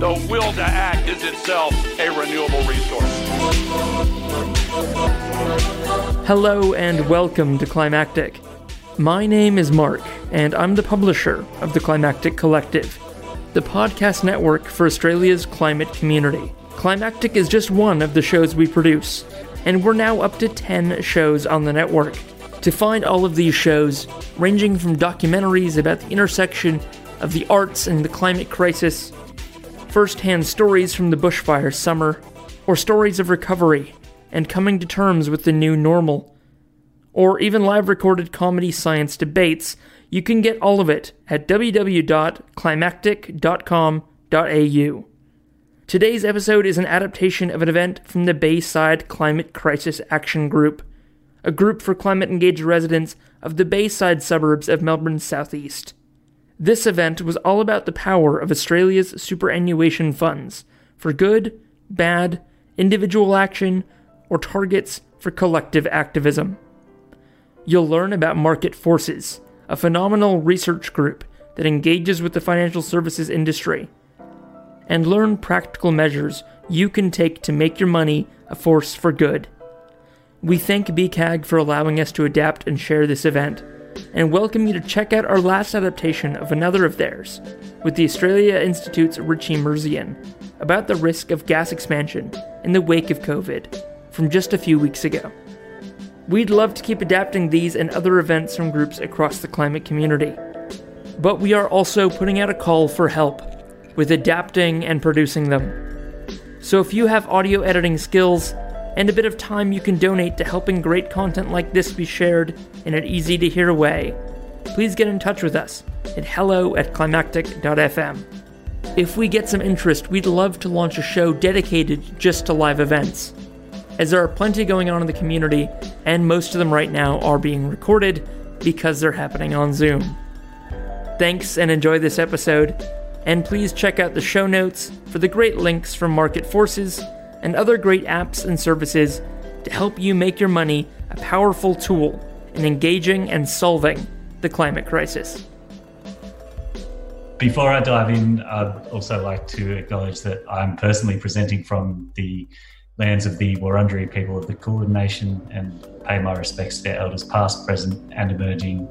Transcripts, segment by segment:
the will to act is itself a renewable resource. Hello and welcome to Climactic. My name is Mark, and I'm the publisher of the Climactic Collective, the podcast network for Australia's climate community. Climactic is just one of the shows we produce, and we're now up to 10 shows on the network. To find all of these shows, ranging from documentaries about the intersection of the arts and the climate crisis, first hand stories from the bushfire summer, or stories of recovery and coming to terms with the new normal, or even live recorded comedy science debates, you can get all of it at www.climactic.com.au. Today's episode is an adaptation of an event from the Bayside Climate Crisis Action Group, a group for climate engaged residents of the Bayside suburbs of Melbourne's southeast. This event was all about the power of Australia's superannuation funds for good, bad, individual action, or targets for collective activism. You'll learn about Market Forces, a phenomenal research group that engages with the financial services industry, and learn practical measures you can take to make your money a force for good. We thank BCCAG for allowing us to adapt and share this event and welcome you to check out our last adaptation of another of theirs, with the Australia Institute's Richie Merzian, about the risk of gas expansion in the wake of COVID, from just a few weeks ago. We'd love to keep adapting these and other events from groups across the climate community, but we are also putting out a call for help with adapting and producing them. So if you have audio editing skills, and a bit of time you can donate to helping great content like this be shared in an easy to hear way, please get in touch with us at hello at climactic.fm. If we get some interest, we'd love to launch a show dedicated just to live events. As there are plenty going on in the community, and most of them right now are being recorded because they're happening on Zoom. Thanks and enjoy this episode, and please check out the show notes for the great links from Market Forces and other great apps and services to help you make your money a powerful tool in engaging and solving the climate crisis. Before I dive in, I'd also like to acknowledge that I'm personally presenting from the lands of the Wurundjeri people of the Kulin Nation and pay my respects to their elders past, present, and emerging,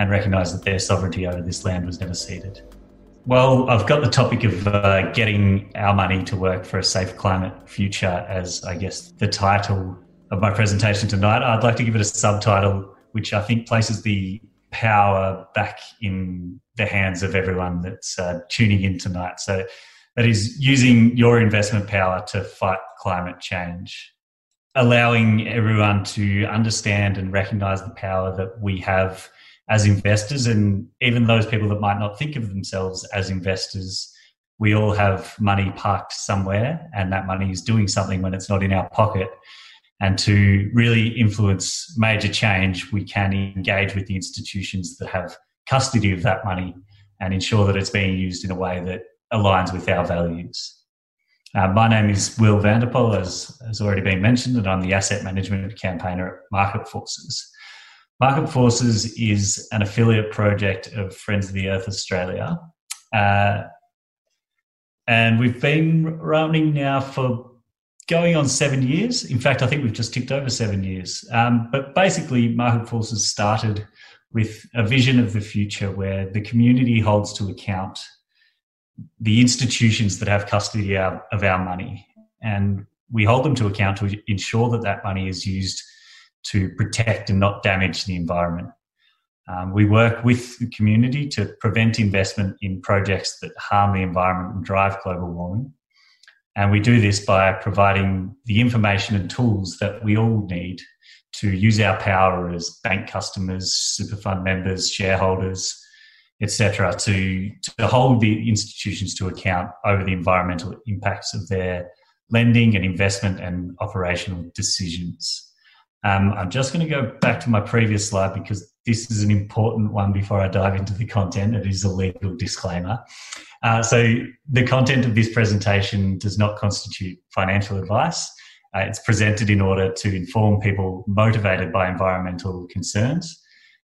and recognise that their sovereignty over this land was never ceded. Well, I've got the topic of uh, getting our money to work for a safe climate future as, I guess, the title of my presentation tonight. I'd like to give it a subtitle, which I think places the power back in the hands of everyone that's uh, tuning in tonight. So, that is using your investment power to fight climate change, allowing everyone to understand and recognize the power that we have as investors and even those people that might not think of themselves as investors we all have money parked somewhere and that money is doing something when it's not in our pocket and to really influence major change we can engage with the institutions that have custody of that money and ensure that it's being used in a way that aligns with our values uh, my name is Will van de Pol, as has already been mentioned, and I'm the asset management campaigner at Market Forces. Market Forces is an affiliate project of Friends of the Earth Australia. Uh, and we've been running now for going on seven years. In fact, I think we've just ticked over seven years. Um, but basically, Market Forces started with a vision of the future where the community holds to account the institutions that have custody of our money. And we hold them to account to ensure that that money is used to protect and not damage the environment. Um, we work with the community to prevent investment in projects that harm the environment and drive global warming. And we do this by providing the information and tools that we all need to use our power as bank customers, super fund members, shareholders, etc., to, to hold the institutions to account over the environmental impacts of their lending and investment and operational decisions. Um, I'm just going to go back to my previous slide because this is an important one before I dive into the content. It is a legal disclaimer. Uh, so, the content of this presentation does not constitute financial advice. Uh, it's presented in order to inform people motivated by environmental concerns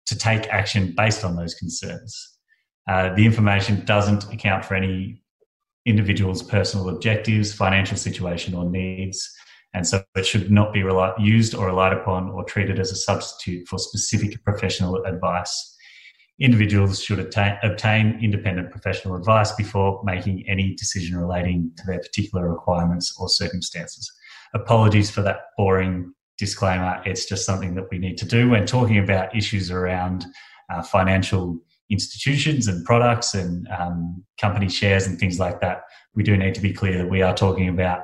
to take action based on those concerns. Uh, the information doesn't account for any individual's personal objectives, financial situation, or needs and so it should not be used or relied upon or treated as a substitute for specific professional advice. Individuals should attain, obtain independent professional advice before making any decision relating to their particular requirements or circumstances. Apologies for that boring disclaimer. It's just something that we need to do when talking about issues around uh, financial institutions and products and um, company shares and things like that. We do need to be clear that we are talking about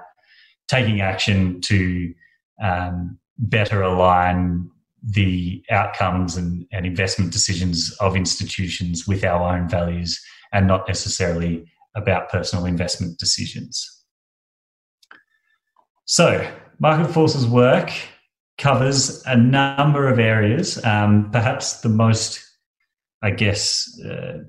taking action to um, better align the outcomes and, and investment decisions of institutions with our own values and not necessarily about personal investment decisions. So, Market Forces work covers a number of areas. Um, perhaps the most, I guess, uh,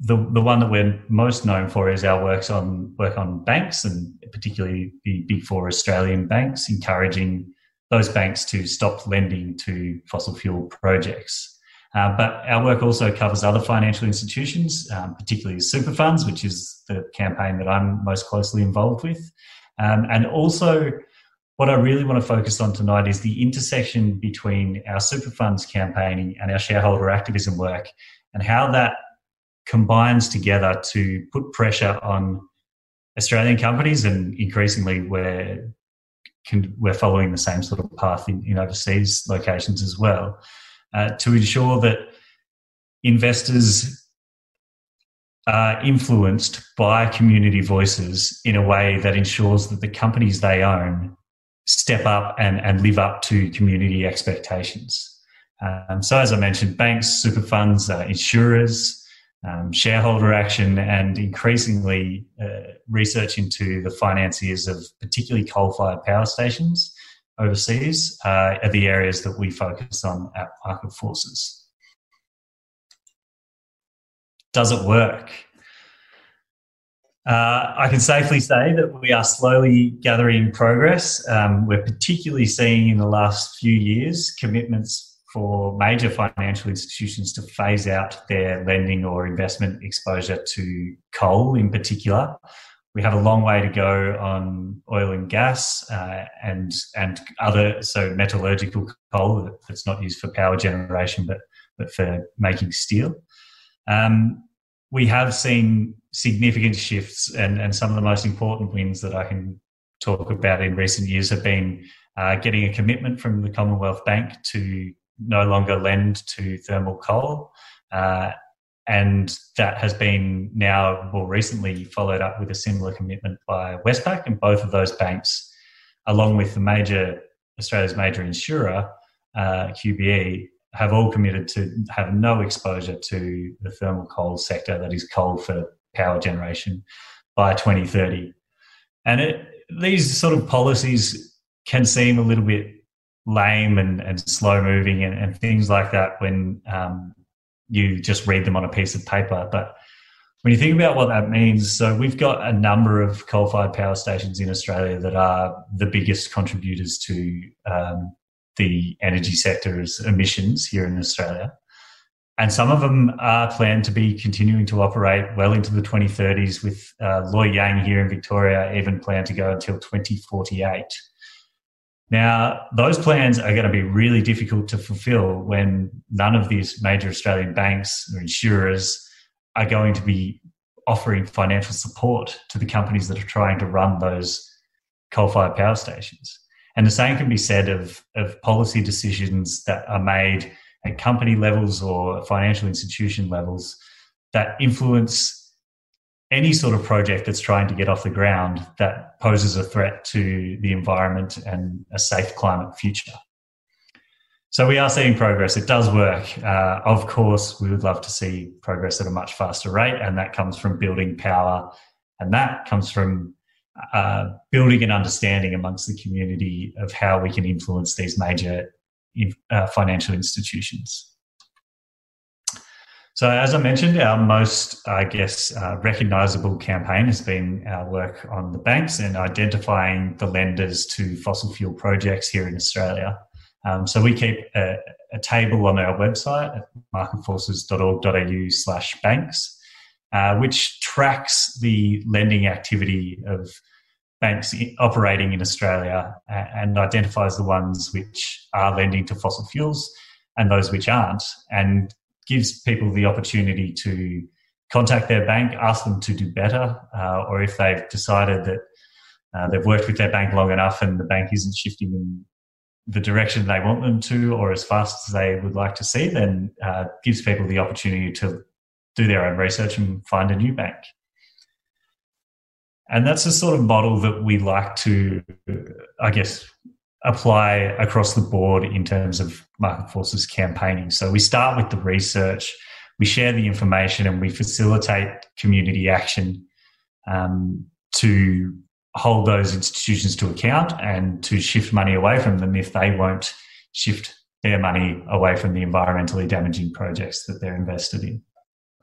the the one that we're most known for is our works on work on banks and particularly the big four Australian banks, encouraging those banks to stop lending to fossil fuel projects. Uh, but our work also covers other financial institutions, um, particularly super funds, which is the campaign that I'm most closely involved with. Um, and also, what I really want to focus on tonight is the intersection between our super funds campaigning and our shareholder activism work and how that combines together to put pressure on Australian companies, and increasingly we're we're following the same sort of path in, in overseas locations as well, uh, to ensure that investors are influenced by community voices in a way that ensures that the companies they own step up and, and live up to community expectations. Um, so, as I mentioned, banks, super funds, uh, insurers, um, shareholder action and increasingly uh, research into the financiers of particularly coal-fired power stations overseas uh, are the areas that we focus on at Market Forces. Does it work? Uh, I can safely say that we are slowly gathering progress. Um, we're particularly seeing in the last few years commitments for major financial institutions to phase out their lending or investment exposure to coal in particular. We have a long way to go on oil and gas uh, and and other so metallurgical coal that's not used for power generation but but for making steel. Um, we have seen significant shifts and, and some of the most important wins that I can talk about in recent years have been uh, getting a commitment from the Commonwealth Bank to no longer lend to thermal coal. Uh, and that has been now more recently followed up with a similar commitment by Westpac, and both of those banks, along with the major Australia's major insurer, uh, QBE, have all committed to have no exposure to the thermal coal sector, that is coal for power generation, by 2030. And it, these sort of policies can seem a little bit lame and, and slow moving and, and things like that when um, you just read them on a piece of paper. But when you think about what that means, so we've got a number of coal fired power stations in Australia that are the biggest contributors to um, the energy sector's emissions here in Australia. And some of them are planned to be continuing to operate well into the 2030s, with uh, Loy Yang here in Victoria even planned to go until 2048. Now, those plans are going to be really difficult to fulfill when none of these major Australian banks or insurers are going to be offering financial support to the companies that are trying to run those coal fired power stations. And the same can be said of, of policy decisions that are made at company levels or financial institution levels that influence any sort of project that's trying to get off the ground that poses a threat to the environment and a safe climate future. So we are seeing progress. It does work. Uh, of course, we would love to see progress at a much faster rate, and that comes from building power, and that comes from uh, building an understanding amongst the community of how we can influence these major uh, financial institutions. So, as I mentioned, our most, I guess, uh, recognizable campaign has been our work on the banks and identifying the lenders to fossil fuel projects here in Australia. Um, so, we keep a, a, table on our website at marketforces.org.au slash banks, uh, which tracks the lending activity of banks operating in Australia and identifies the ones which are lending to fossil fuels and those which aren't. And gives people the opportunity to contact their bank, ask them to do better, uh, or if they've decided that uh, they've worked with their bank long enough and the bank isn't shifting in the direction they want them to or as fast as they would like to see, then uh, gives people the opportunity to do their own research and find a new bank. And that's the sort of model that we like to, I guess, apply across the board in terms of market forces campaigning. So we start with the research, we share the information, and we facilitate community action um, to hold those institutions to account and to shift money away from them if they won't shift their money away from the environmentally damaging projects that they're invested in.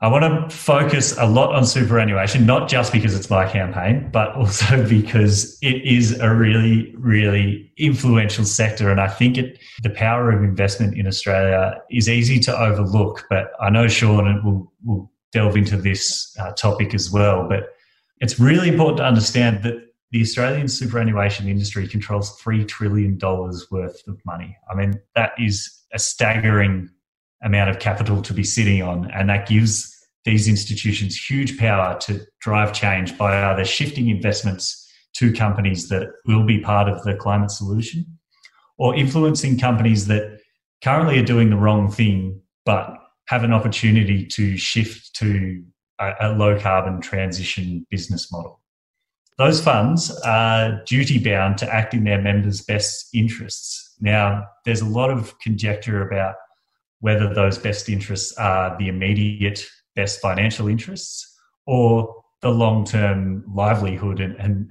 I want to focus a lot on superannuation, not just because it's my campaign, but also because it is a really, really influential sector. And I think it, the power of investment in Australia is easy to overlook. But I know Sean will, will delve into this uh, topic as well. But it's really important to understand that the Australian superannuation industry controls $3 trillion worth of money. I mean, that is a staggering amount of capital to be sitting on. And that gives these institutions huge power to drive change by either shifting investments to companies that will be part of the climate solution or influencing companies that currently are doing the wrong thing but have an opportunity to shift to a, a low carbon transition business model. Those funds are duty bound to act in their members' best interests. Now, there's a lot of conjecture about whether those best interests are the immediate best financial interests or the long term livelihood and, and,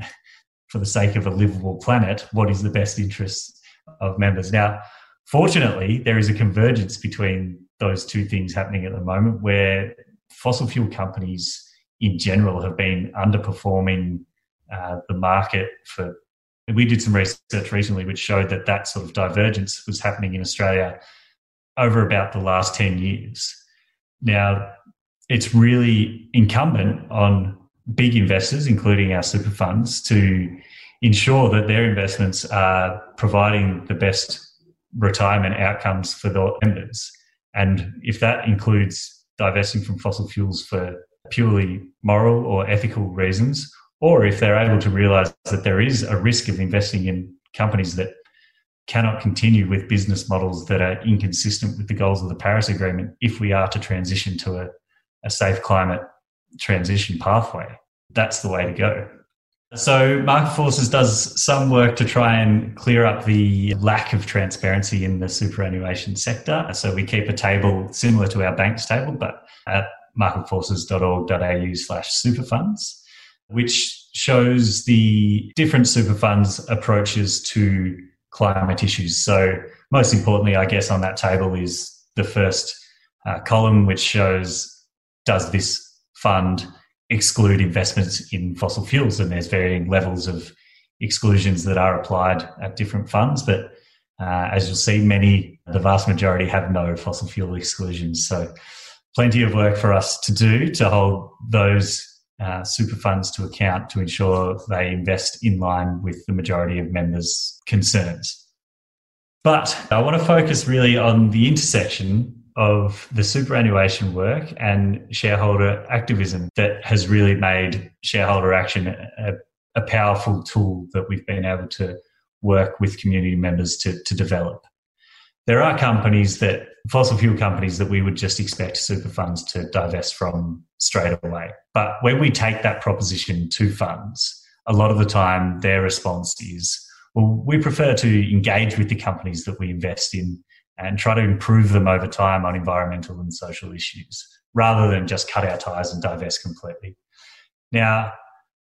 for the sake of a livable planet, what is the best interest of members? Now, fortunately, there is a convergence between those two things happening at the moment where fossil fuel companies in general have been underperforming uh, the market for we did some research recently which showed that that sort of divergence was happening in Australia over about the last 10 years. Now, it's really incumbent on big investors, including our super funds, to ensure that their investments are providing the best retirement outcomes for their members. And if that includes divesting from fossil fuels for purely moral or ethical reasons, or if they're able to realize that there is a risk of investing in companies that cannot continue with business models that are inconsistent with the goals of the Paris Agreement if we are to transition to a a safe climate transition pathway. That's the way to go. So, Market Forces does some work to try and clear up the lack of transparency in the superannuation sector. So, we keep a table similar to our banks table, but at marketforces.org.au slash superfunds, which shows the different superfunds approaches to climate issues. So, most importantly, I guess, on that table is the first uh, column, which shows does this fund exclude investments in fossil fuels? And there's varying levels of exclusions that are applied at different funds. But uh, as you'll see, many, the vast majority have no fossil fuel exclusions. So plenty of work for us to do to hold those uh, super funds to account to ensure they invest in line with the majority of members' concerns. But I want to focus really on the intersection of the superannuation work and shareholder activism that has really made shareholder action a, a, powerful tool that we've been able to work with community members to, to develop. There are companies that, fossil fuel companies, that we would just expect super funds to divest from straight away. But when we take that proposition to funds, a lot of the time their response is, well, we prefer to engage with the companies that we invest in and try to improve them over time on environmental and social issues rather than just cut our ties and divest completely. Now,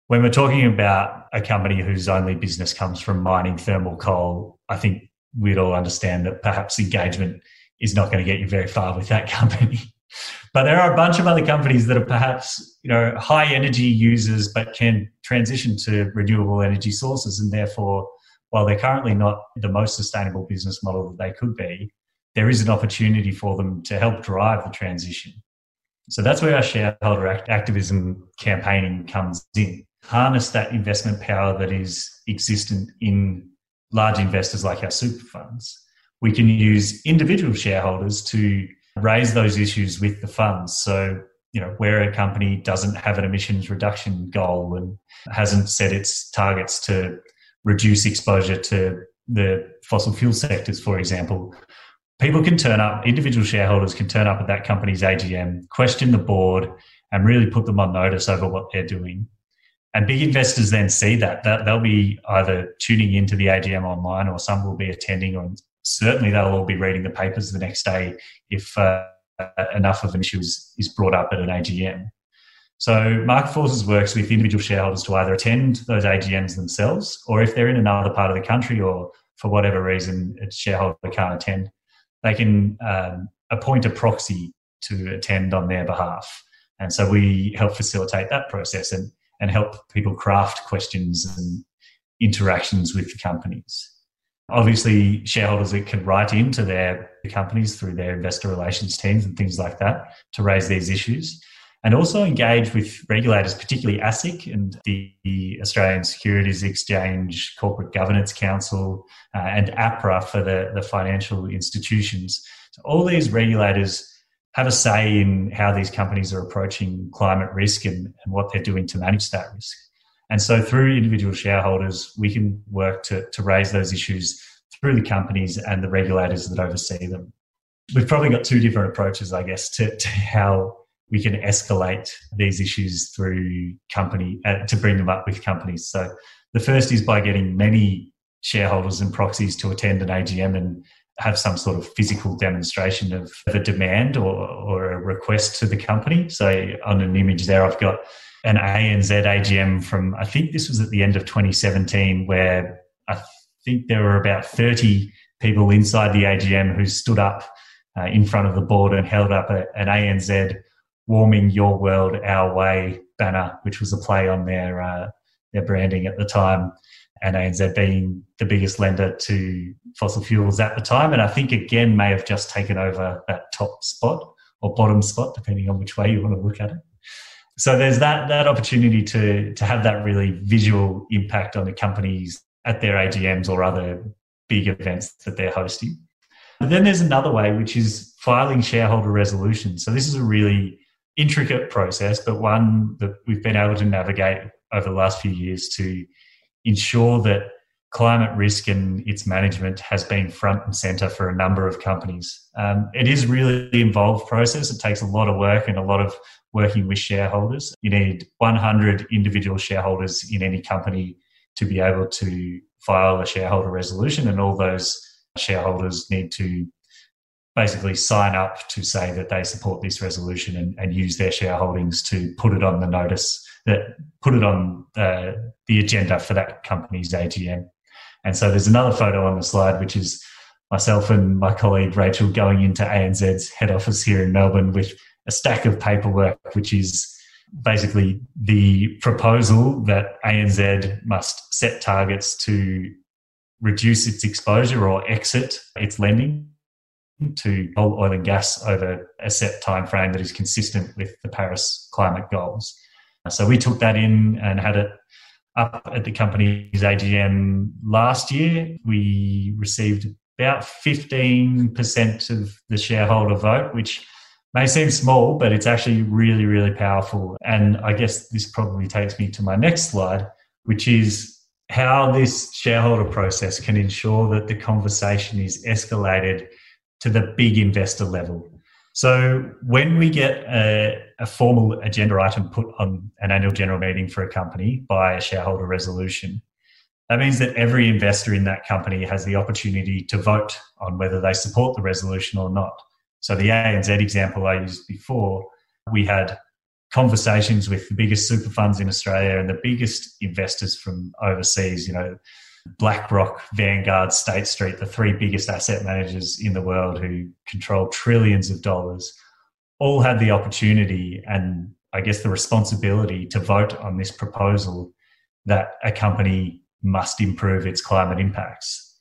when we're talking about a company whose only business comes from mining thermal coal, I think we'd all understand that perhaps engagement is not going to get you very far with that company. but there are a bunch of other companies that are perhaps you know high energy users but can transition to renewable energy sources and therefore while they're currently not the most sustainable business model that they could be there is an opportunity for them to help drive the transition. So that's where our shareholder activism campaigning comes in. Harness that investment power that is existent in large investors like our super funds. We can use individual shareholders to raise those issues with the funds. So, you know, where a company doesn't have an emissions reduction goal and hasn't set its targets to reduce exposure to the fossil fuel sectors, for example, people can turn up, individual shareholders can turn up at that company's AGM, question the board, and really put them on notice over what they're doing. And big investors then see that. that they'll be either tuning into the AGM online or some will be attending or certainly they'll all be reading the papers the next day if uh, enough of an issue is, is brought up at an AGM. So Market Forces works with individual shareholders to either attend those AGMs themselves, or if they're in another part of the country, or for whatever reason a shareholder can't attend, they can um, appoint a proxy to attend on their behalf. And so we help facilitate that process and, and help people craft questions and interactions with the companies. Obviously, shareholders can write into their companies through their investor relations teams and things like that to raise these issues. And also engage with regulators, particularly ASIC and the Australian Securities Exchange Corporate Governance Council uh, and APRA for the, the financial institutions. So all these regulators have a say in how these companies are approaching climate risk and, and what they're doing to manage that risk. And so through individual shareholders, we can work to, to raise those issues through the companies and the regulators that oversee them. We've probably got two different approaches, I guess, to, to how we can escalate these issues through company uh, to bring them up with companies. So the first is by getting many shareholders and proxies to attend an AGM and have some sort of physical demonstration of a demand or, or a request to the company. So on an image there, I've got an ANZ AGM from, I think this was at the end of 2017, where I think there were about 30 people inside the AGM who stood up uh, in front of the board and held up a, an ANZ warming your world our way banner, which was a play on their, uh, their branding at the time. And ANZ being the biggest lender to fossil fuels at the time. And I think again may have just taken over that top spot or bottom spot, depending on which way you want to look at it so there's that that opportunity to to have that really visual impact on the companies at their AGMs or other big events that they're hosting. But then there's another way, which is filing shareholder resolutions. So this is a really intricate process, but one that we've been able to navigate over the last few years to ensure that climate risk and its management has been front and center for a number of companies. Um, it is really involved process. It takes a lot of work and a lot of working with shareholders. You need 100 individual shareholders in any company to be able to file a shareholder resolution, and all those shareholders need to basically sign up to say that they support this resolution and, and use their shareholdings to put it on the notice that put it on uh, the agenda for that company's AGM. And so there's another photo on the slide, which is myself and my colleague Rachel going into ANZ's head office here in Melbourne with a stack of paperwork, which is basically the proposal that ANZ must set targets to reduce its exposure or exit its lending to oil and gas over a set time frame that is consistent with the Paris climate goals. So we took that in and had it up at the company's AGM last year. We received about 15% of the shareholder vote, which may seem small, but it's actually really, really powerful. And I guess this probably takes me to my next slide, which is how this shareholder process can ensure that the conversation is escalated to the big investor level. So when we get a, a, formal agenda item put on an annual general meeting for a company by a shareholder resolution, That means that every investor in that company has the opportunity to vote on whether they support the resolution or not. So, the ANZ example I used before, we had conversations with the biggest super funds in Australia and the biggest investors from overseas, you know, BlackRock, Vanguard, State Street, the three biggest asset managers in the world who control trillions of dollars, all had the opportunity and I guess the responsibility to vote on this proposal that a company must improve its climate impacts.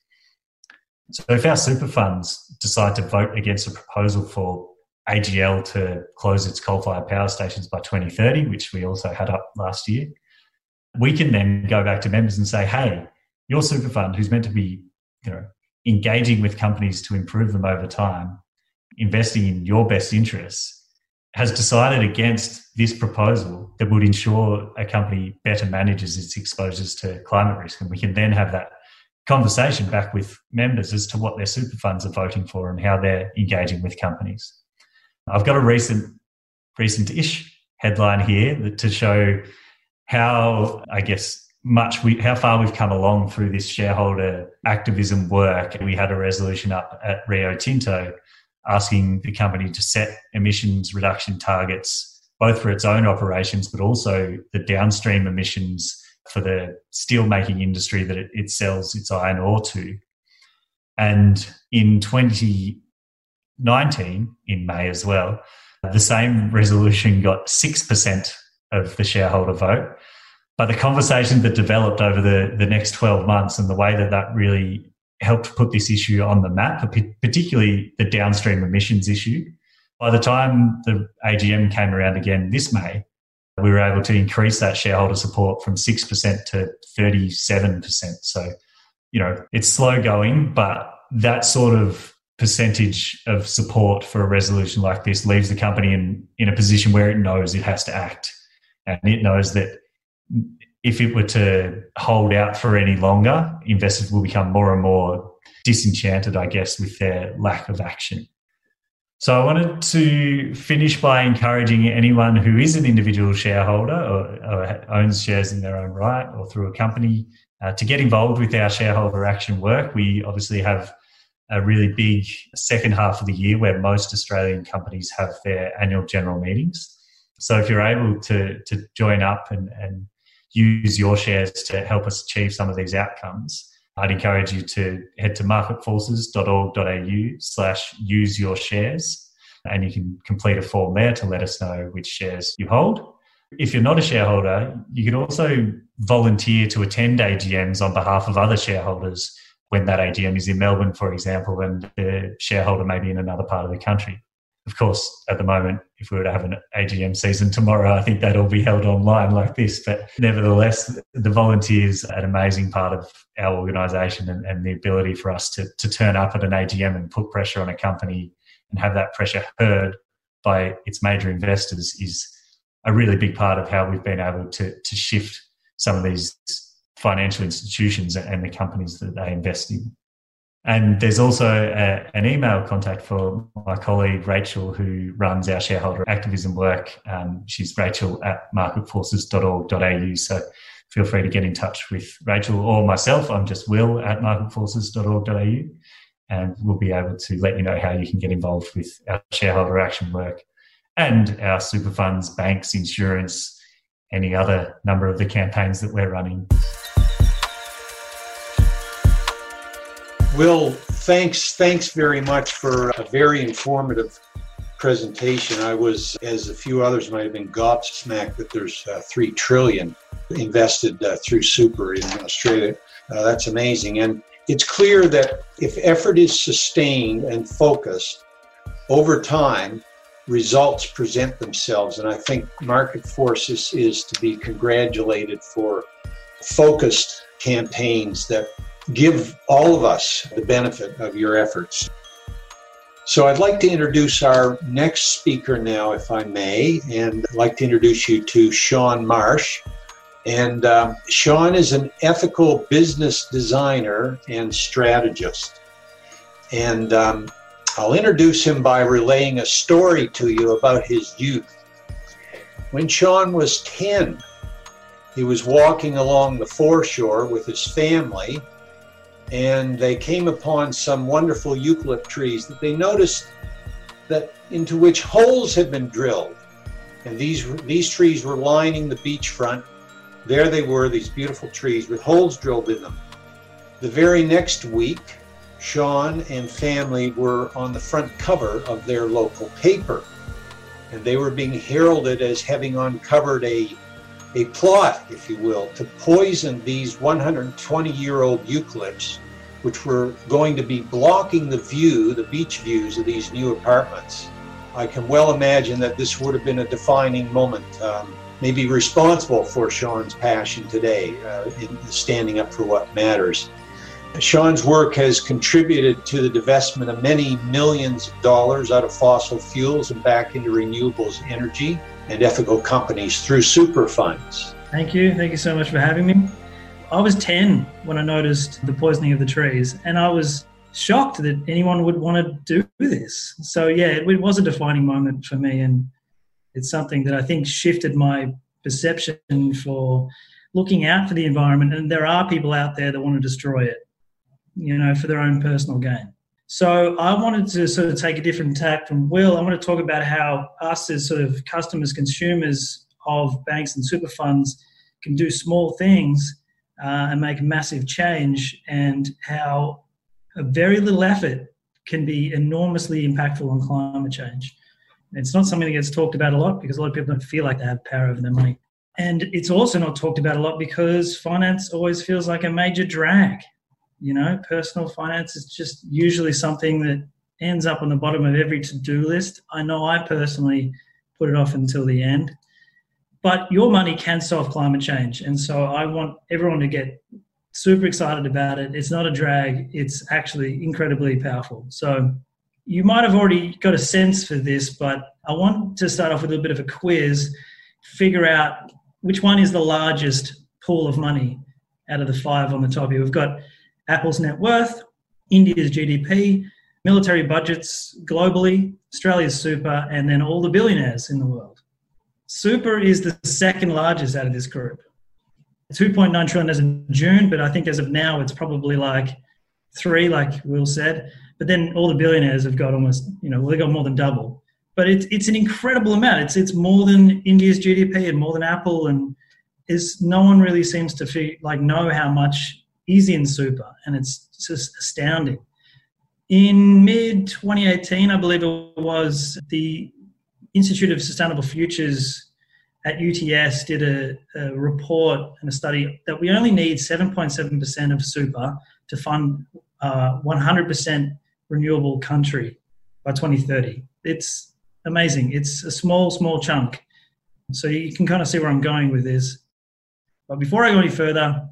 So if our super funds decide to vote against a proposal for AGL to close its coal-fired power stations by 2030, which we also had up last year, we can then go back to members and say, hey, your super fund, who's meant to be you know, engaging with companies to improve them over time, investing in your best interests, has decided against this proposal that would ensure a company better manages its exposures to climate risk. And we can then have that conversation back with members as to what their super funds are voting for and how they're engaging with companies. I've got a recent, recent-ish headline here to show how, I guess, much we, how far we've come along through this shareholder activism work. We had a resolution up at Rio Tinto asking the company to set emissions reduction targets both for its own operations but also the downstream emissions for the steel making industry that it, it sells its iron ore to. And in 2019, in May as well, the same resolution got 6% of the shareholder vote. But the conversation that developed over the, the next 12 months and the way that that really helped put this issue on the map, particularly the downstream emissions issue. By the time the AGM came around again this May, we were able to increase that shareholder support from 6% to 37%. So, you know, it's slow going, but that sort of percentage of support for a resolution like this leaves the company in, in a position where it knows it has to act. And it knows that if it were to hold out for any longer, investors will become more and more disenchanted, I guess, with their lack of action. So I wanted to finish by encouraging anyone who is an individual shareholder or, or owns shares in their own right or through a company uh, to get involved with our shareholder action work. We obviously have a really big second half of the year where most Australian companies have their annual general meetings. So if you're able to, to join up and, and use your shares to help us achieve some of these outcomes, I'd encourage you to head to marketforces.org.au slash use your shares and you can complete a form there to let us know which shares you hold. If you're not a shareholder, you can also volunteer to attend AGMs on behalf of other shareholders when that AGM is in Melbourne, for example, and the shareholder may be in another part of the country. Of course, at the moment, if we were to have an AGM season tomorrow, I think that'll be held online like this. But nevertheless, the volunteers are an amazing part of our organisation and, and the ability for us to, to turn up at an AGM and put pressure on a company and have that pressure heard by its major investors is a really big part of how we've been able to, to shift some of these financial institutions and the companies that they invest in. And there's also a, an email contact for my colleague Rachel, who runs our shareholder activism work. Um, she's rachel at marketforces.org.au. So feel free to get in touch with Rachel or myself. I'm just will at marketforces.org.au. And we'll be able to let you know how you can get involved with our shareholder action work and our super funds, banks, insurance, any other number of the campaigns that we're running. Will, thanks, thanks very much for a very informative presentation. I was, as a few others might have been, gobsmacked that there's uh, three trillion invested uh, through super in Australia. Uh, that's amazing, and it's clear that if effort is sustained and focused over time, results present themselves. And I think Market Forces is to be congratulated for focused campaigns that give all of us the benefit of your efforts. So I'd like to introduce our next speaker now, if I may, and I'd like to introduce you to Sean Marsh. And um, Sean is an ethical business designer and strategist. And um, I'll introduce him by relaying a story to you about his youth. When Sean was 10, He was walking along the foreshore with his family, and they came upon some wonderful eucalypt trees that they noticed that into which holes had been drilled. And these these trees were lining the beachfront. There they were, these beautiful trees with holes drilled in them. The very next week, Sean and family were on the front cover of their local paper. And they were being heralded as having uncovered a, a plot, if you will, to poison these 120 year old eucalypts, which were going to be blocking the view, the beach views of these new apartments. I can well imagine that this would have been a defining moment, um, maybe responsible for Sean's passion today, uh, in standing up for what matters. Sean's work has contributed to the divestment of many millions of dollars out of fossil fuels and back into renewables energy and ethical companies through super funds. Thank you. Thank you so much for having me. I was 10 when I noticed the poisoning of the trees, and I was shocked that anyone would want to do this. So, yeah, it was a defining moment for me, and it's something that I think shifted my perception for looking out for the environment. And there are people out there that want to destroy it you know, for their own personal gain. So I wanted to sort of take a different tack from Will. I want to talk about how us as sort of customers, consumers of banks and super funds can do small things uh, and make massive change, and how a very little effort can be enormously impactful on climate change. It's not something that gets talked about a lot because a lot of people don't feel like they have power over their money. And it's also not talked about a lot because finance always feels like a major drag you know, personal finance is just usually something that ends up on the bottom of every to do list. I know I personally put it off until the end. But your money can solve climate change. And so I want everyone to get super excited about it. It's not a drag, it's actually incredibly powerful. So you might have already got a sense for this, but I want to start off with a little bit of a quiz, figure out which one is the largest pool of money out of the five on the top here. We've got Apple's net worth, India's GDP, military budgets globally, Australia's super, and then all the billionaires in the world. Super is the second largest out of this group. 2.9 trillion as of June, but I think as of now it's probably like three, like Will said. But then all the billionaires have got almost, you know, well, they got more than double. But it's it's an incredible amount. It's it's more than India's GDP and more than Apple, and is no one really seems to feel, like know how much is in super, and it's just astounding. In mid 2018, I believe it was, the Institute of Sustainable Futures at UTS did a, a report and a study that we only need 7.7% of super to fund uh, 100% renewable country by 2030. It's amazing. It's a small, small chunk. So you can kind of see where I'm going with this. But before I go any further,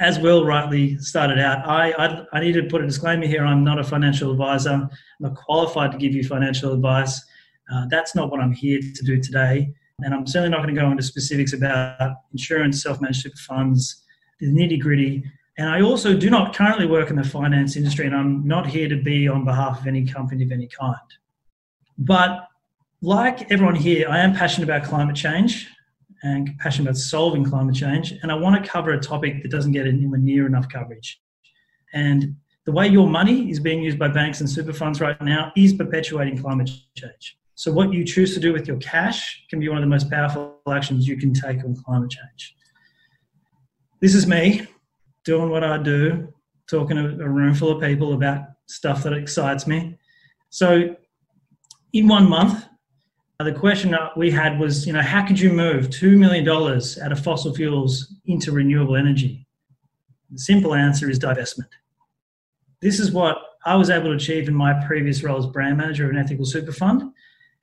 as Will rightly started out, I, I, I, need to put a disclaimer here. I'm not a financial advisor. I'm not qualified to give you financial advice. Uh, that's not what I'm here to do today. And I'm certainly not going to go into specifics about insurance, self managed funds, the nitty gritty. And I also do not currently work in the finance industry, and I'm not here to be on behalf of any company of any kind. But like everyone here, I am passionate about climate change and passionate about solving climate change. And I want to cover a topic that doesn't get anywhere near enough coverage. And the way your money is being used by banks and super funds right now is perpetuating climate change. So, what you choose to do with your cash can be one of the most powerful actions you can take on climate change. This is me doing what I do, talking to a room full of people about stuff that excites me. So, in one month, the question we had was, you know, how could you move $2 million out of fossil fuels into renewable energy? The simple answer is divestment. This is what I was able to achieve in my previous role as brand manager of an ethical super fund.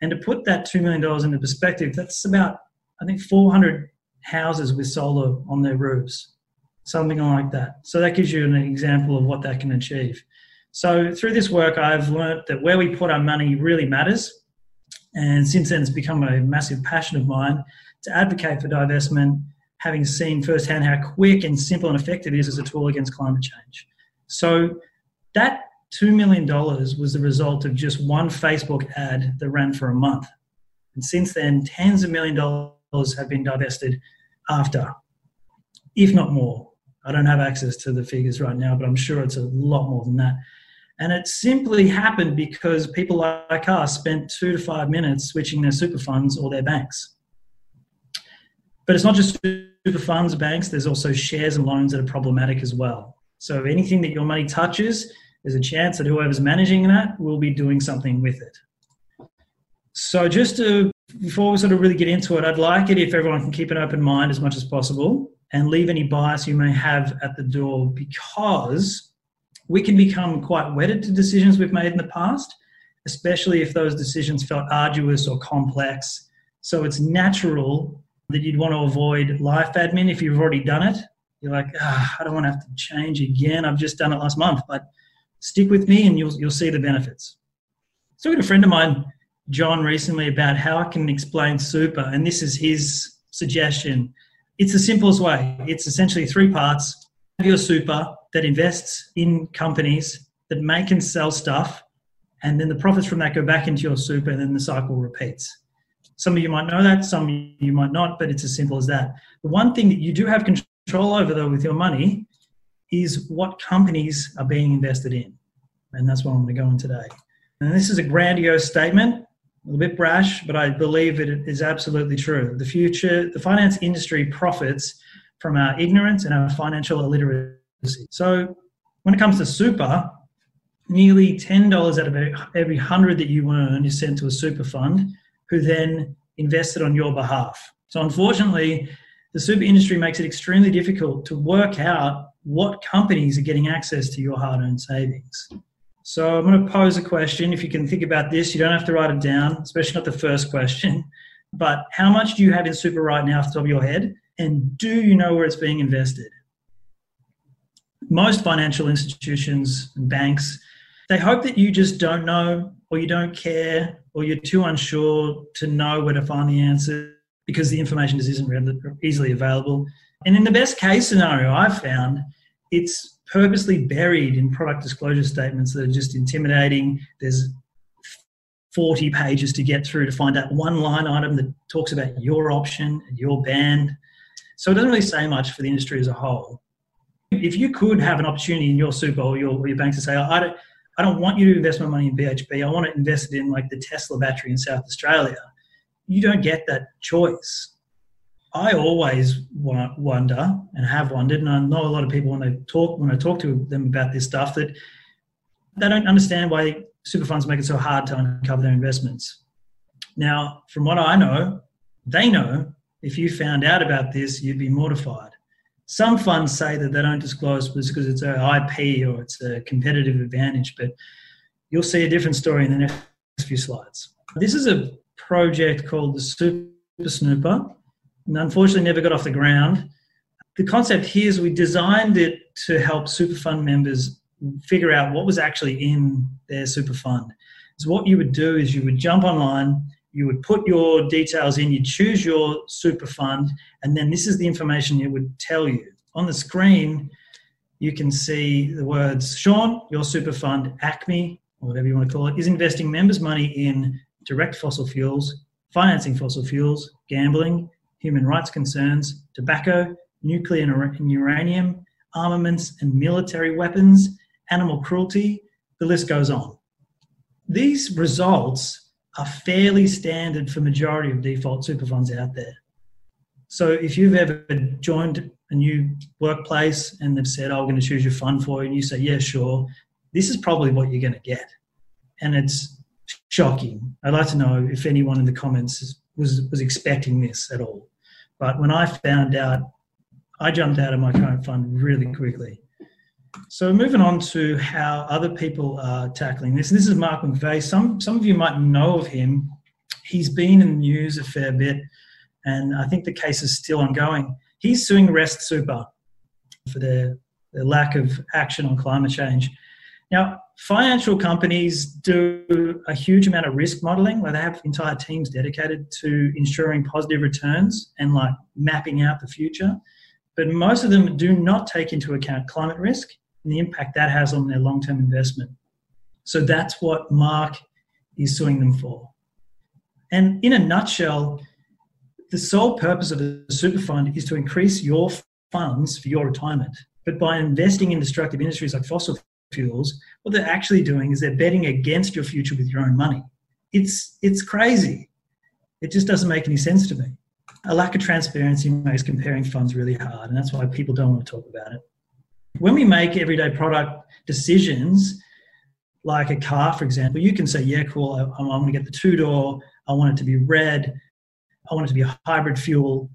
And to put that $2 million into perspective, that's about, I think, 400 houses with solar on their roofs, something like that. So that gives you an example of what that can achieve. So through this work, I've learned that where we put our money really matters and since then, it's become a massive passion of mine to advocate for divestment, having seen firsthand how quick and simple and effective it is as a tool against climate change. So that $2 million was the result of just one Facebook ad that ran for a month. And since then, tens of million dollars have been divested after if not more. I don't have access to the figures right now, but I'm sure it's a lot more than that. And it simply happened because people like us spent two to five minutes switching their super funds or their banks. But it's not just super funds, banks, there's also shares and loans that are problematic as well. So anything that your money touches, there's a chance that whoever's managing that will be doing something with it. So just to, before we sort of really get into it, I'd like it if everyone can keep an open mind as much as possible and leave any bias you may have at the door because we can become quite wedded to decisions we've made in the past, especially if those decisions felt arduous or complex. So it's natural that you'd want to avoid life admin if you've already done it. You're like, ah, I don't want to have to change again. I've just done it last month, but stick with me and you'll, you'll see the benefits. So, I had a friend of mine, John, recently about how I can explain super, and this is his suggestion. It's the simplest way. It's essentially three parts. Have your super that invests in companies that make and sell stuff, and then the profits from that go back into your super, and then the cycle repeats. Some of you might know that, some you might not, but it's as simple as that. The one thing that you do have control over, though, with your money is what companies are being invested in. And that's what I'm going to go on today. And this is a grandiose statement, a little bit brash, but I believe it is absolutely true. The future, the finance industry profits from our ignorance and our financial illiteracy. So when it comes to super, nearly $10 out of every 100 that you earn is sent to a super fund who then invested on your behalf. So, unfortunately, the super industry makes it extremely difficult to work out what companies are getting access to your hard earned savings. So, I'm going to pose a question. If you can think about this, you don't have to write it down, especially not the first question. But how much do you have in super right now off the top of your head? And do you know where it's being invested? Most financial institutions and banks, they hope that you just don't know or you don't care or you're too unsure to know where to find the answer because the information just isn't easily available. And in the best case scenario, I've found it's purposely buried in product disclosure statements that are just intimidating. There's 40 pages to get through to find out one line item that talks about your option and your band. So it doesn't really say much for the industry as a whole. If you could have an opportunity in your super or your, or your bank to say, I don't, I don't want you to invest my money in BHP. I want to invest it in like the Tesla battery in South Australia. You don't get that choice. I always wonder and have wondered, and I know a lot of people when they talk when I talk to them about this stuff that they don't understand why super funds make it so hard to uncover their investments. Now, from what I know, they know if you found out about this, you'd be mortified. Some funds say that they don't disclose because it's an IP or it's a competitive advantage, but you'll see a different story in the next few slides. This is a project called the Super Snooper, and unfortunately never got off the ground. The concept here is we designed it to help super fund members figure out what was actually in their super fund. So what you would do is you would jump online, you would put your details in, you choose your super fund, and then this is the information it would tell you. On the screen, you can see the words Sean, your super fund, Acme, or whatever you want to call it, is investing members' money in direct fossil fuels, financing fossil fuels, gambling, human rights concerns, tobacco, nuclear and uranium, armaments and military weapons, animal cruelty, the list goes on. These results are fairly standard for majority of default super funds out there. So if you've ever joined a new workplace and they've said, "Oh, we're going to choose your fund for you," and you say, "Yeah, sure," this is probably what you're going to get, and it's shocking. I'd like to know if anyone in the comments was was expecting this at all. But when I found out, I jumped out of my current fund really quickly. So moving on to how other people are tackling this. This is Mark McVeigh. Some some of you might know of him. He's been in the news a fair bit, and I think the case is still ongoing. He's suing Rest Super for their, their lack of action on climate change. Now, financial companies do a huge amount of risk modeling where they have entire teams dedicated to ensuring positive returns and like mapping out the future. But most of them do not take into account climate risk and the impact that has on their long term investment. So that's what Mark is suing them for. And in a nutshell, the sole purpose of a super fund is to increase your funds for your retirement. But by investing in destructive industries like fossil fuels, what they're actually doing is they're betting against your future with your own money. It's it's crazy. It just doesn't make any sense to me. A lack of transparency makes comparing funds really hard, and that's why people don't want to talk about it. When we make everyday product decisions, like a car, for example, you can say, yeah, cool, I, I want to get the two door, I want it to be red, I want it to be a hybrid fuel,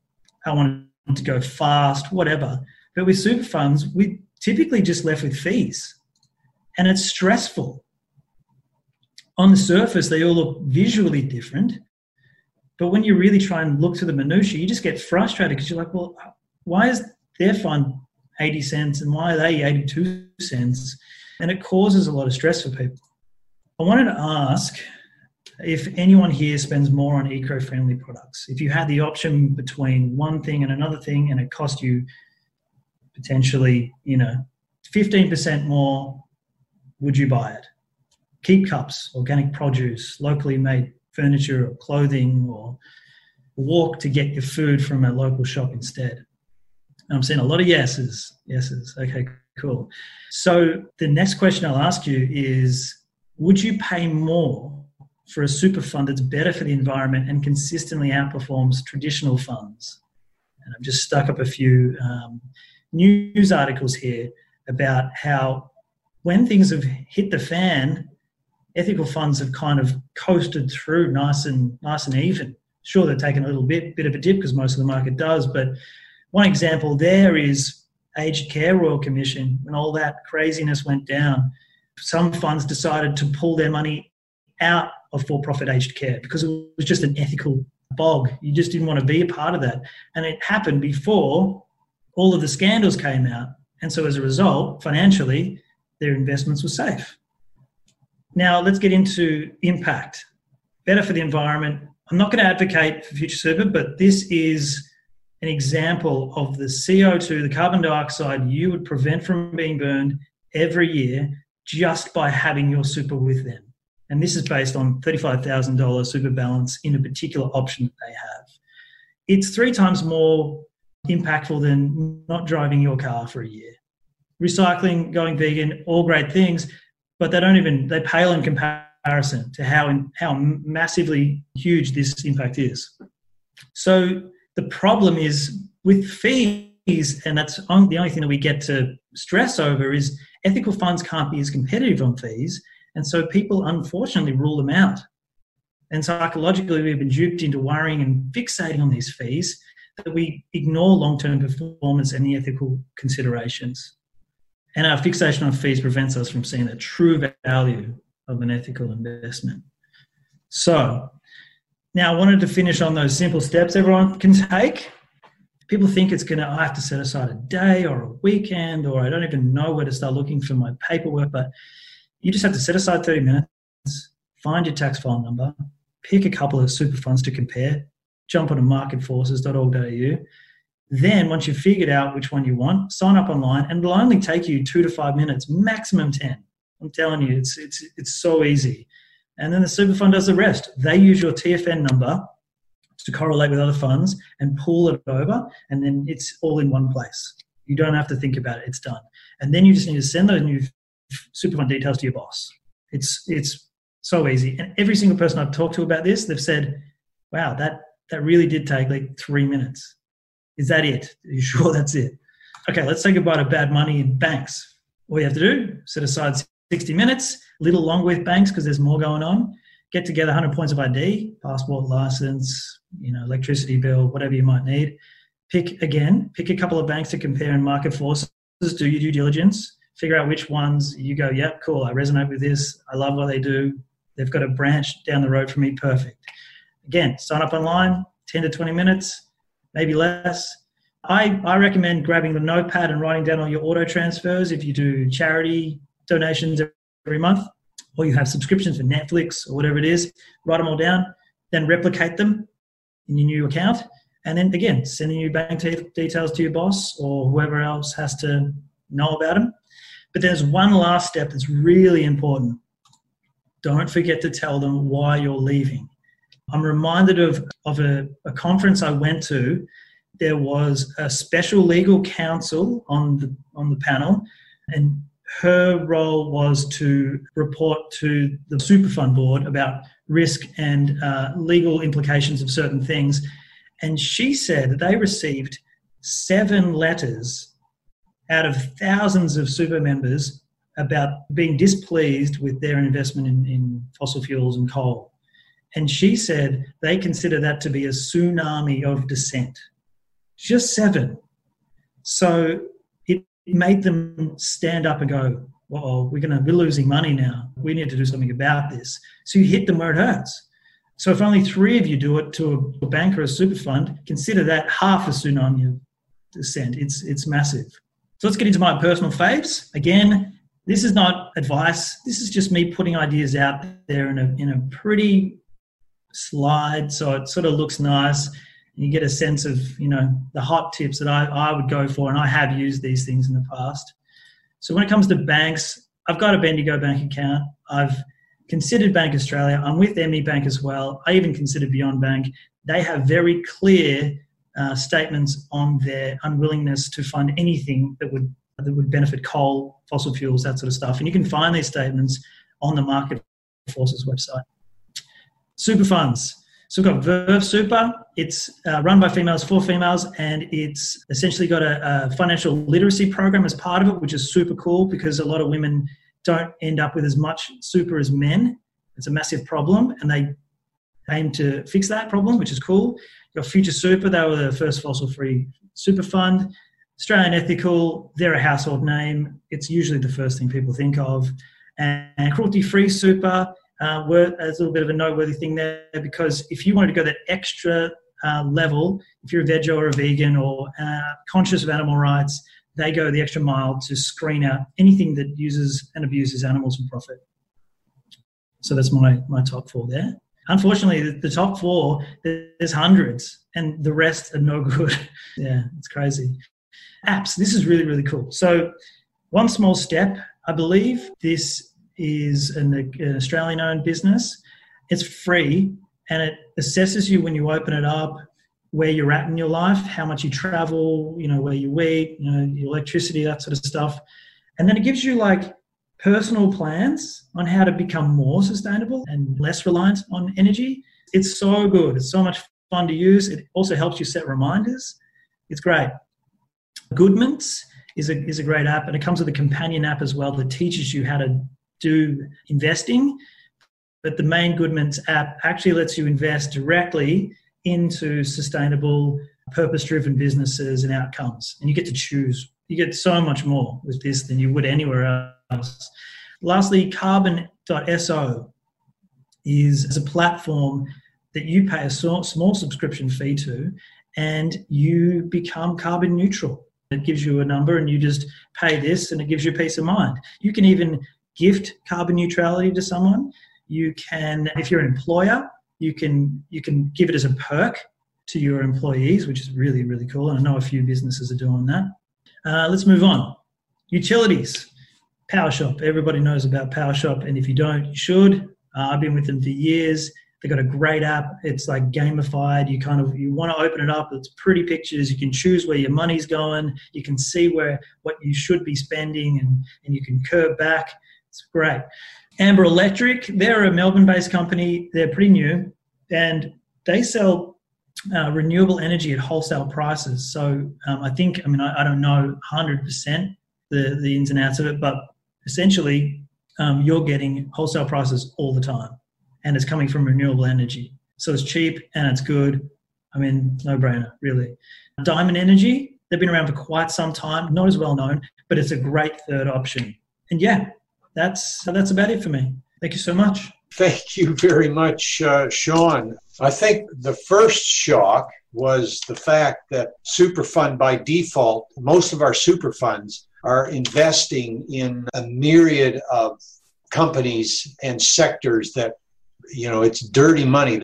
I want it to go fast, whatever. But with super funds, we typically just left with fees. And it's stressful. On the surface, they all look visually different. But when you really try and look to the minutiae, you just get frustrated because you're like, well, why is their fund 80 cents and why are they 82 cents? And it causes a lot of stress for people. I wanted to ask if anyone here spends more on eco-friendly products. If you had the option between one thing and another thing and it cost you potentially, you know, 15% more, would you buy it? Keep cups, organic produce, locally made furniture or clothing, or walk to get your food from a local shop instead. I'm seeing a lot of yeses. Yeses. Okay, cool. So the next question I'll ask you is Would you pay more for a super fund that's better for the environment and consistently outperforms traditional funds? And I've just stuck up a few um, news articles here about how when things have hit the fan, ethical funds have kind of coasted through nice and nice and even. Sure, they're taking a little bit bit of a dip because most of the market does, but one example there is aged care royal commission when all that craziness went down. Some funds decided to pull their money out of for-profit aged care because it was just an ethical bog. You just didn't want to be a part of that, and it happened before all of the scandals came out. And so as a result, financially, their investments were safe. Now let's get into impact. Better for the environment. I'm not going to advocate for future super, but this is an example of the CO2, the carbon dioxide you would prevent from being burned every year just by having your super with them. And this is based on $35,000 super balance in a particular option that they have. It's three times more impactful than not driving your car for a year. Recycling, going vegan, all great things, but they don't even they pale in comparison to how how massively huge this impact is. So the problem is with fees, and that's the only thing that we get to stress over is ethical funds can't be as competitive on fees, and so people unfortunately rule them out. And psychologically, we've been duped into worrying and fixating on these fees that we ignore long term performance and the ethical considerations. And our fixation on fees prevents us from seeing the true value of an ethical investment. So, now I wanted to finish on those simple steps everyone can take. People think it's going to, I have to set aside a day or a weekend, or I don't even know where to start looking for my paperwork, but you just have to set aside 30 minutes, find your tax file number, pick a couple of super funds to compare, jump onto marketforces.org.au. Then, once you've figured out which one you want, sign up online, and it'll only take you two to five minutes, maximum 10. I'm telling you, it's, it's, it's so easy. And then the super fund does the rest. They use your TFN number to correlate with other funds and pull it over, and then it's all in one place. You don't have to think about it, it's done. And then you just need to send those new super fund details to your boss. It's, it's so easy. And every single person I've talked to about this, they've said, wow, that that really did take like three minutes. Is that it? Are you sure that's it? Okay, let's say goodbye to bad money in banks. All you have to do, set aside 60 minutes, a little longer with banks because there's more going on. Get together 100 points of ID, passport, license, you know, electricity bill, whatever you might need. Pick again, pick a couple of banks to compare and market forces. Do your due diligence. Figure out which ones you go, yep, cool, I resonate with this. I love what they do. They've got a branch down the road for me, perfect. Again, sign up online, 10 to 20 minutes, maybe less. I, I recommend grabbing the notepad and writing down all your auto transfers if you do charity donations every month, or you have subscriptions for Netflix or whatever it is. Write them all down, then replicate them in your new account. And then again, sending your bank details to your boss or whoever else has to know about them. But there's one last step that's really important. Don't forget to tell them why you're leaving. I'm reminded of, of a, a conference I went to there was a special legal counsel on the on the panel, and her role was to report to the super fund board about risk and uh, legal implications of certain things. And she said that they received seven letters out of thousands of super members about being displeased with their investment in, in fossil fuels and coal. And she said they consider that to be a tsunami of dissent. Just seven. So made them stand up and go, well, we're gonna we're losing money now. We need to do something about this. So you hit them where it hurts. So if only three of you do it to a bank or a super fund, consider that half a tsunami of dissent. It's it's massive. So let's get into my personal faves. Again, this is not advice. This is just me putting ideas out there in a in a pretty slide, so it sort of looks nice. You get a sense of you know the hot tips that I, I would go for, and I have used these things in the past. So when it comes to banks, I've got a Bendigo bank account. I've considered Bank Australia. I'm with ME Bank as well. I even considered Beyond Bank. They have very clear uh, statements on their unwillingness to fund anything that would that would benefit coal, fossil fuels, that sort of stuff. And you can find these statements on the Market Forces website. Super funds. So we've got Verve Super. It's uh, run by females for females, and it's essentially got a, a, financial literacy program as part of it, which is super cool because a lot of women don't end up with as much super as men. It's a massive problem, and they aim to fix that problem, which is cool. Got Future Super, they were the first fossil free super fund. Australian Ethical, they're a household name. It's usually the first thing people think of. And Cruelty Free Super, uh, were, a little bit of a noteworthy thing there because if you wanted to go that extra uh, level, if you're a veg or a vegan or uh, conscious of animal rights, they go the extra mile to screen out anything that uses and abuses animals for profit. So that's my, my top four there. Unfortunately, the, the top four, there's hundreds, and the rest are no good. yeah, it's crazy. Apps, this is really, really cool. So, one small step, I believe this is an, an Australian owned business. It's free and it assesses you when you open it up where you're at in your life, how much you travel, you know, where you eat, you know, your electricity, that sort of stuff. And then it gives you like personal plans on how to become more sustainable and less reliant on energy. It's so good. It's so much fun to use. It also helps you set reminders. It's great. Goodments is a, is a great app, and it comes with a companion app as well that teaches you how to do investing. But the main Goodments app actually lets you invest directly into sustainable, purpose driven businesses and outcomes. And you get to choose. You get so much more with this than you would anywhere else. Lastly, carbon.so is a platform that you pay a small subscription fee to and you become carbon neutral. It gives you a number and you just pay this and it gives you peace of mind. You can even gift carbon neutrality to someone. You can, if you're an employer, you can you can give it as a perk to your employees, which is really really cool. And I know a few businesses are doing that. Uh, let's move on. Utilities. PowerShop. Everybody knows about PowerShop, and if you don't, you should. Uh, I've been with them for years. They've got a great app. It's like gamified. You kind of you want to open it up. It's pretty pictures. You can choose where your money's going. You can see where what you should be spending, and and you can curb back. It's great. Amber Electric, they're a Melbourne based company. They're pretty new and they sell uh, renewable energy at wholesale prices. So um, I think, I mean, I, I, don't know 100% the, the ins and outs of it, but essentially um, you're getting wholesale prices all the time and it's coming from renewable energy. So it's cheap and it's good. I mean, no brainer, really. Diamond Energy, they've been around for quite some time, not as well known, but it's a great third option. And yeah, that's that's about it for me. Thank you so much. Thank you very much, uh, Sean. I think the first shock was the fact that Superfund by default, most of our super funds are investing in a myriad of companies and sectors that, you know, it's dirty money.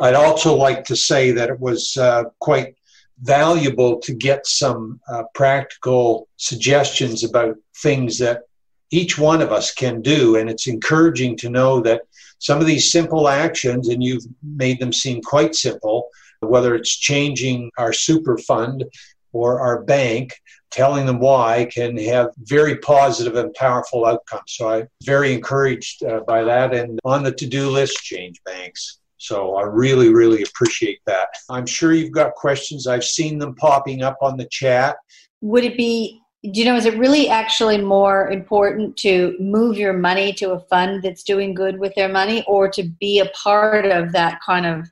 I'd also like to say that it was uh, quite valuable to get some uh, practical suggestions about things that each one of us can do. And it's encouraging to know that some of these simple actions, and you've made them seem quite simple, whether it's changing our super fund or our bank, telling them why can have very positive and powerful outcomes. So I'm very encouraged uh, by that. And on the to do list, change banks. So I really, really appreciate that. I'm sure you've got questions. I've seen them popping up on the chat. Would it be, do you know, is it really actually more important to move your money to a fund that's doing good with their money or to be a part of that kind of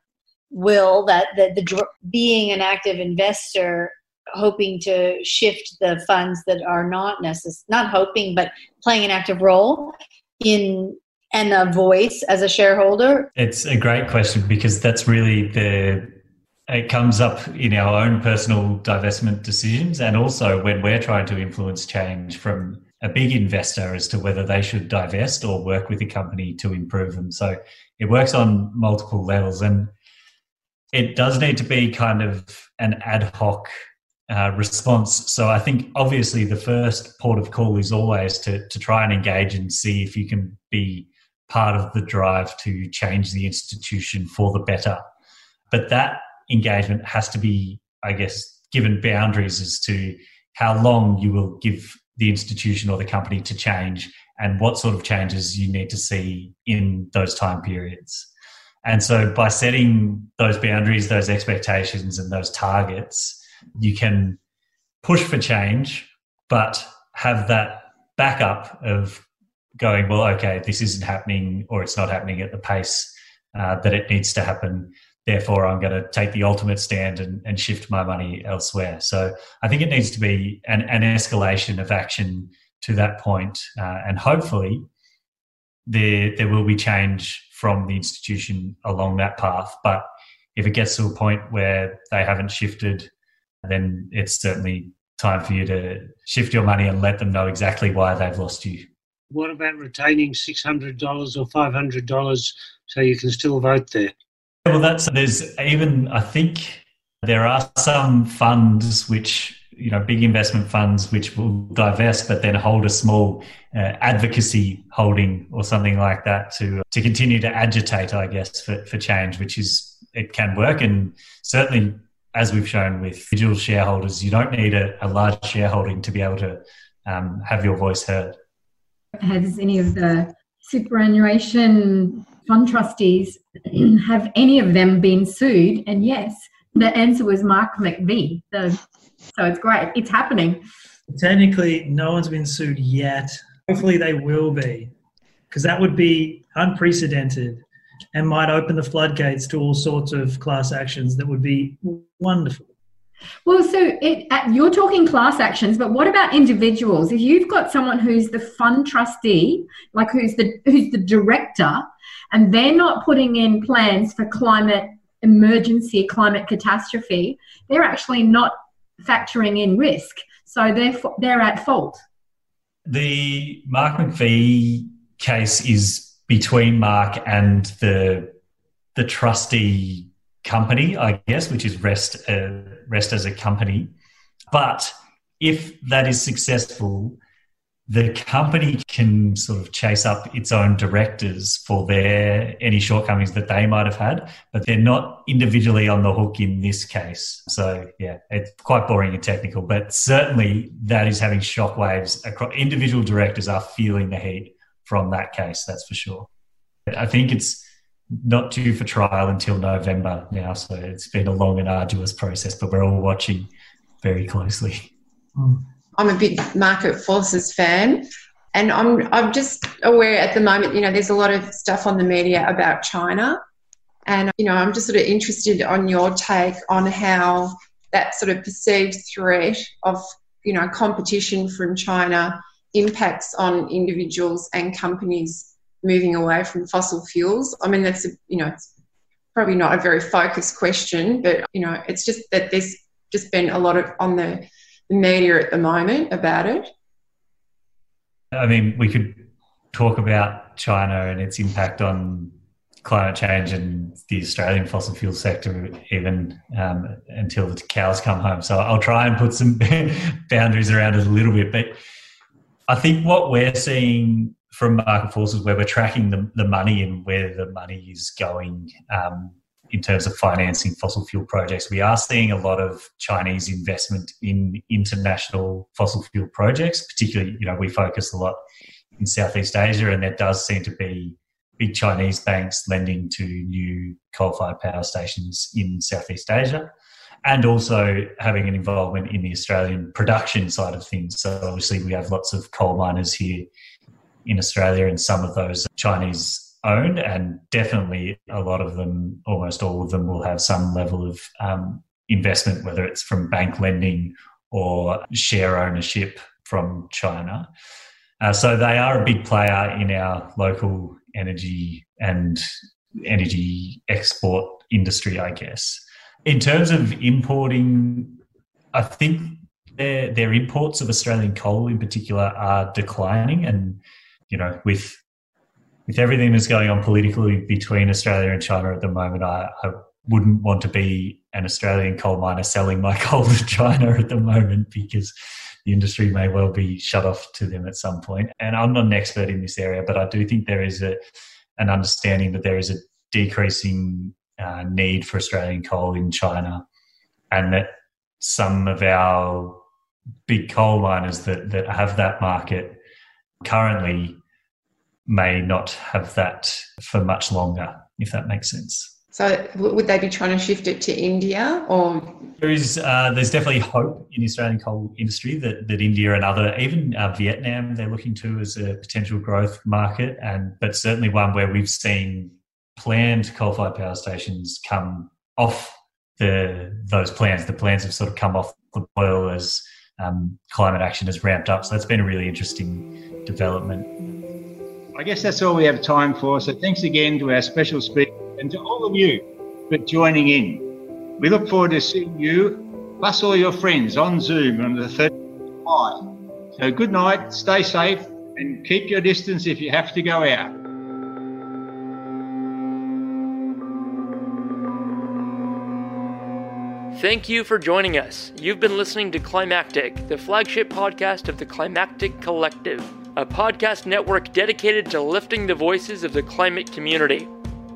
will that, that the being an active investor hoping to shift the funds that are not necessary not hoping but playing an active role in and a voice as a shareholder? It's a great question because that's really the it comes up in our own personal divestment decisions and also when we're trying to influence change from a big investor as to whether they should divest or work with a company to improve them so it works on multiple levels and it does need to be kind of an ad hoc uh, response. So I think obviously the first port of call is always to to try and engage and see if you can be part of the drive to change the institution for the better. But that engagement has to be, I guess, given boundaries as to how long you will give the institution or the company to change and what sort of changes you need to see in those time periods. And so by setting those boundaries, those expectations, and those targets, you can push for change, but have that backup of going, well, okay, this isn't happening or it's not happening at the pace uh, that it needs to happen. Therefore, I'm going to take the ultimate stand and, and shift my money elsewhere. So I think it needs to be an, an escalation of action to that point, uh, and hopefully there there will be change from the institution along that path. But if it gets to a point where they haven't shifted then it's certainly time for you to shift your money and let them know exactly why they've lost you. What about retaining $600 or $500 so you can still vote there? Well, that's there's even, I think there are some funds which, you know, big investment funds which will divest but then hold a small uh, advocacy holding or something like that to to continue to agitate, I guess, for, for change, which is, it can work. And certainly as we've shown with digital shareholders, you don't need a, a large shareholding to be able to um, have your voice heard. Has any of the superannuation fund trustees, have any of them been sued? And yes, the answer was Mark McVeigh. So, so it's great. It's happening. Technically, no one's been sued yet. Hopefully, they will be, because that would be unprecedented and might open the floodgates to all sorts of class actions that would be wonderful. Well, so it, uh, you're talking class actions, but what about individuals? If you've got someone who's the fund trustee, like who's the who's the director, and they're not putting in plans for climate emergency, climate catastrophe, they're actually not factoring in risk, so they're they're at fault. The Mark McVeigh case is between Mark and the the trustee company, I guess, which is Rest uh, Rest as a company. But if that is successful, the company can sort of chase up its own directors for their any shortcomings that they might have had, but they're not individually on the hook in this case. So yeah, it's quite boring and technical, but certainly that is having shockwaves across individual directors are feeling the heat from that case, that's for sure. I think it's not due for trial until November now, so it's been a long and arduous process, but we're all watching very closely. Hmm. I'm a big market forces fan, and I'm I'm just aware at the moment, you know, there's a lot of stuff on the media about China, and you know, I'm just sort of interested on your take on how that sort of perceived threat of you know competition from China impacts on individuals and companies moving away from fossil fuels. I mean, that's a, you know, probably not a very focused question, but you know, it's just that there's just been a lot of on the media at the moment about it. I mean, we could talk about China and its impact on climate change and the Australian fossil fuel sector even um, until the cows come home. So I'll try and put some boundaries around it a little bit, but I think what we're seeing from market forces, where we're tracking the, the money and where the money is going, um, in terms of financing fossil fuel projects. We are seeing a lot of Chinese investment in international fossil fuel projects, particularly, you know, we focus a lot in Southeast Asia, and there does seem to be big Chinese banks lending to new coal fired power stations in Southeast Asia. And also having an involvement in the Australian production side of things. So, obviously, we have lots of coal miners here in Australia, and some of those Chinese owned, and definitely a lot of them, almost all of them, will have some level of um, investment, whether it's from bank lending or share ownership from China. Uh, so they are a big player in our local energy and energy export industry, I guess. In terms of importing, I think their their imports of Australian coal in particular are declining, and you know with with everything that's going on politically between Australia and China at the moment, I, I wouldn't want to be an Australian coal miner selling my coal to China at the moment because the industry may well be shut off to them at some point. And I'm not an expert in this area, but I do think there is a an understanding that there is a decreasing uh, need for Australian coal in China, and that some of our big coal miners that that have that market currently may not have that for much longer, if that makes sense. So, would they be trying to shift it to India, or there is uh, there's definitely hope in the Australian coal industry that, that India and other even uh, Vietnam they're looking to as a potential growth market, and but certainly one where we've seen planned coal-fired power stations come off the those plans. The plans have sort of come off the boil as um, climate action has ramped up. So that's been a really interesting development. I guess that's all we have time for. So thanks again to our special speaker and to all of you for joining in. We look forward to seeing you, plus all your friends, on Zoom on the 3rd July. So good night, stay safe, and keep your distance if you have to go out. Thank you for joining us. You've been listening to Climactic, the flagship podcast of the Climactic Collective a podcast network dedicated to lifting the voices of the climate community.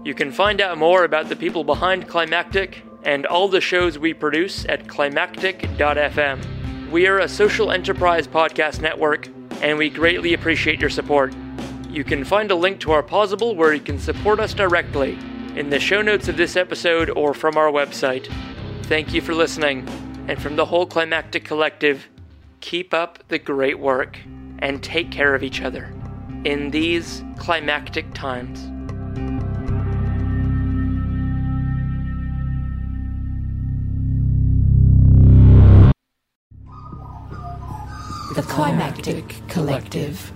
You can find out more about the people behind Climactic and all the shows we produce at climactic.fm. We are a social enterprise podcast network, and we greatly appreciate your support. You can find a link to our Pozible where you can support us directly in the show notes of this episode or from our website. Thank you for listening, and from the whole Climactic Collective, keep up the great work and take care of each other in these climactic times. The Climactic Collective.